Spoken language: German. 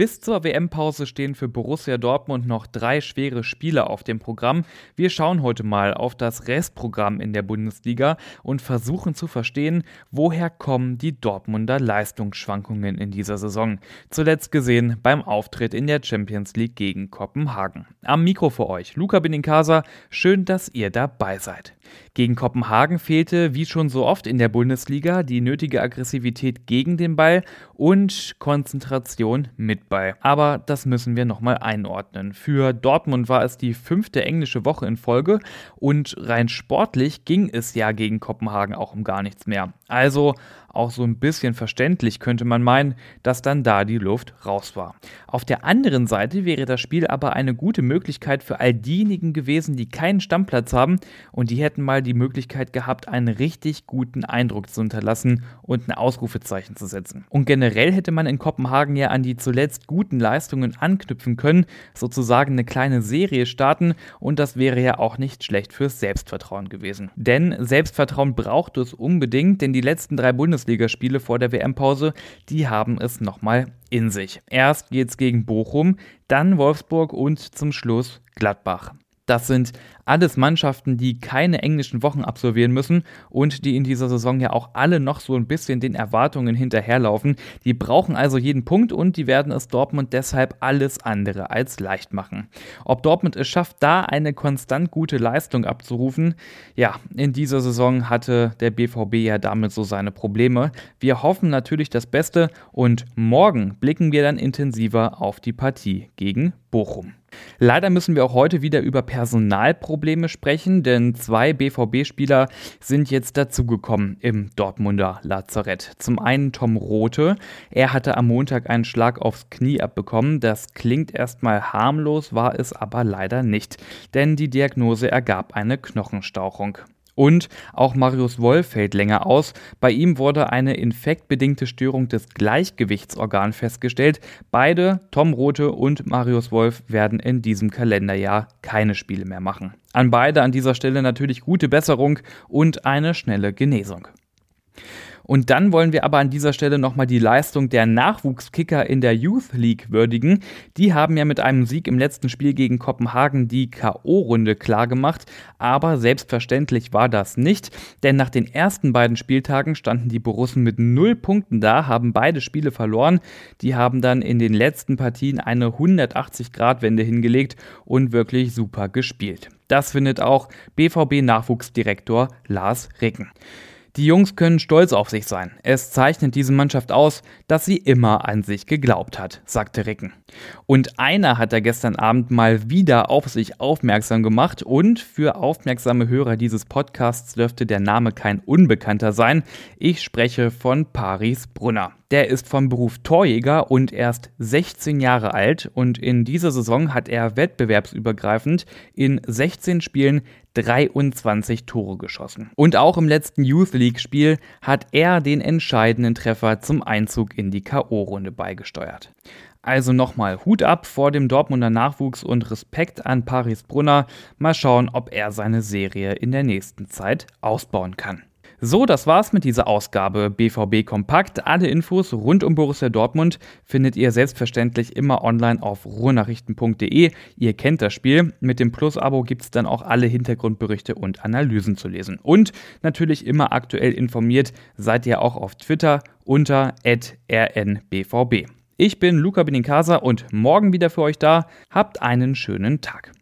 Bis zur WM-Pause stehen für Borussia Dortmund noch drei schwere Spiele auf dem Programm. Wir schauen heute mal auf das Restprogramm in der Bundesliga und versuchen zu verstehen, woher kommen die Dortmunder Leistungsschwankungen in dieser Saison. Zuletzt gesehen beim Auftritt in der Champions League gegen Kopenhagen. Am Mikro für euch Luca Benincasa. Schön, dass ihr dabei seid. Gegen Kopenhagen fehlte, wie schon so oft in der Bundesliga, die nötige Aggressivität gegen den Ball und Konzentration mit Ball. Aber das müssen wir nochmal einordnen. Für Dortmund war es die fünfte englische Woche in Folge und rein sportlich ging es ja gegen Kopenhagen auch um gar nichts mehr. Also auch so ein bisschen verständlich könnte man meinen, dass dann da die Luft raus war. Auf der anderen Seite wäre das Spiel aber eine gute Möglichkeit für all diejenigen gewesen, die keinen Stammplatz haben und die hätten mal die Möglichkeit gehabt, einen richtig guten Eindruck zu hinterlassen und ein Ausrufezeichen zu setzen. Und generell hätte man in Kopenhagen ja an die zuletzt guten Leistungen anknüpfen können, sozusagen eine kleine Serie starten und das wäre ja auch nicht schlecht fürs Selbstvertrauen gewesen. Denn Selbstvertrauen braucht es unbedingt, denn die letzten drei Bundes Bundesligaspiele vor der WM-Pause, die haben es nochmal in sich. Erst geht's gegen Bochum, dann Wolfsburg und zum Schluss Gladbach. Das sind alles Mannschaften, die keine englischen Wochen absolvieren müssen und die in dieser Saison ja auch alle noch so ein bisschen den Erwartungen hinterherlaufen. Die brauchen also jeden Punkt und die werden es Dortmund deshalb alles andere als leicht machen. Ob Dortmund es schafft, da eine konstant gute Leistung abzurufen, ja, in dieser Saison hatte der BVB ja damit so seine Probleme. Wir hoffen natürlich das Beste und morgen blicken wir dann intensiver auf die Partie gegen Bochum. Leider müssen wir auch heute wieder über Personalprobleme sprechen, denn zwei BVB-Spieler sind jetzt dazugekommen im Dortmunder Lazarett. Zum einen Tom Rote. Er hatte am Montag einen Schlag aufs Knie abbekommen. Das klingt erstmal harmlos, war es aber leider nicht, denn die Diagnose ergab eine Knochenstauchung. Und auch Marius Wolf fällt länger aus. Bei ihm wurde eine infektbedingte Störung des Gleichgewichtsorgans festgestellt. Beide, Tom Rote und Marius Wolf, werden in diesem Kalenderjahr keine Spiele mehr machen. An beide an dieser Stelle natürlich gute Besserung und eine schnelle Genesung. Und dann wollen wir aber an dieser Stelle nochmal die Leistung der Nachwuchskicker in der Youth League würdigen. Die haben ja mit einem Sieg im letzten Spiel gegen Kopenhagen die K.O.-Runde klargemacht. Aber selbstverständlich war das nicht, denn nach den ersten beiden Spieltagen standen die Borussen mit null Punkten da, haben beide Spiele verloren. Die haben dann in den letzten Partien eine 180-Grad-Wende hingelegt und wirklich super gespielt. Das findet auch BVB-Nachwuchsdirektor Lars Ricken. Die Jungs können stolz auf sich sein. Es zeichnet diese Mannschaft aus, dass sie immer an sich geglaubt hat, sagte Ricken. Und einer hat er gestern Abend mal wieder auf sich aufmerksam gemacht und für aufmerksame Hörer dieses Podcasts dürfte der Name kein Unbekannter sein. Ich spreche von Paris Brunner. Der ist vom Beruf Torjäger und erst 16 Jahre alt und in dieser Saison hat er wettbewerbsübergreifend in 16 Spielen 23 Tore geschossen. Und auch im letzten Youth League Spiel hat er den entscheidenden Treffer zum Einzug in die KO-Runde beigesteuert. Also nochmal Hut ab vor dem Dortmunder Nachwuchs und Respekt an Paris Brunner. Mal schauen, ob er seine Serie in der nächsten Zeit ausbauen kann. So, das war's mit dieser Ausgabe BVB Kompakt. Alle Infos rund um Borussia Dortmund findet ihr selbstverständlich immer online auf ruhrnachrichten.de. Ihr kennt das Spiel. Mit dem Plus-Abo gibt's dann auch alle Hintergrundberichte und Analysen zu lesen. Und natürlich immer aktuell informiert seid ihr auch auf Twitter unter rnbvb. Ich bin Luca Benincasa und morgen wieder für euch da. Habt einen schönen Tag.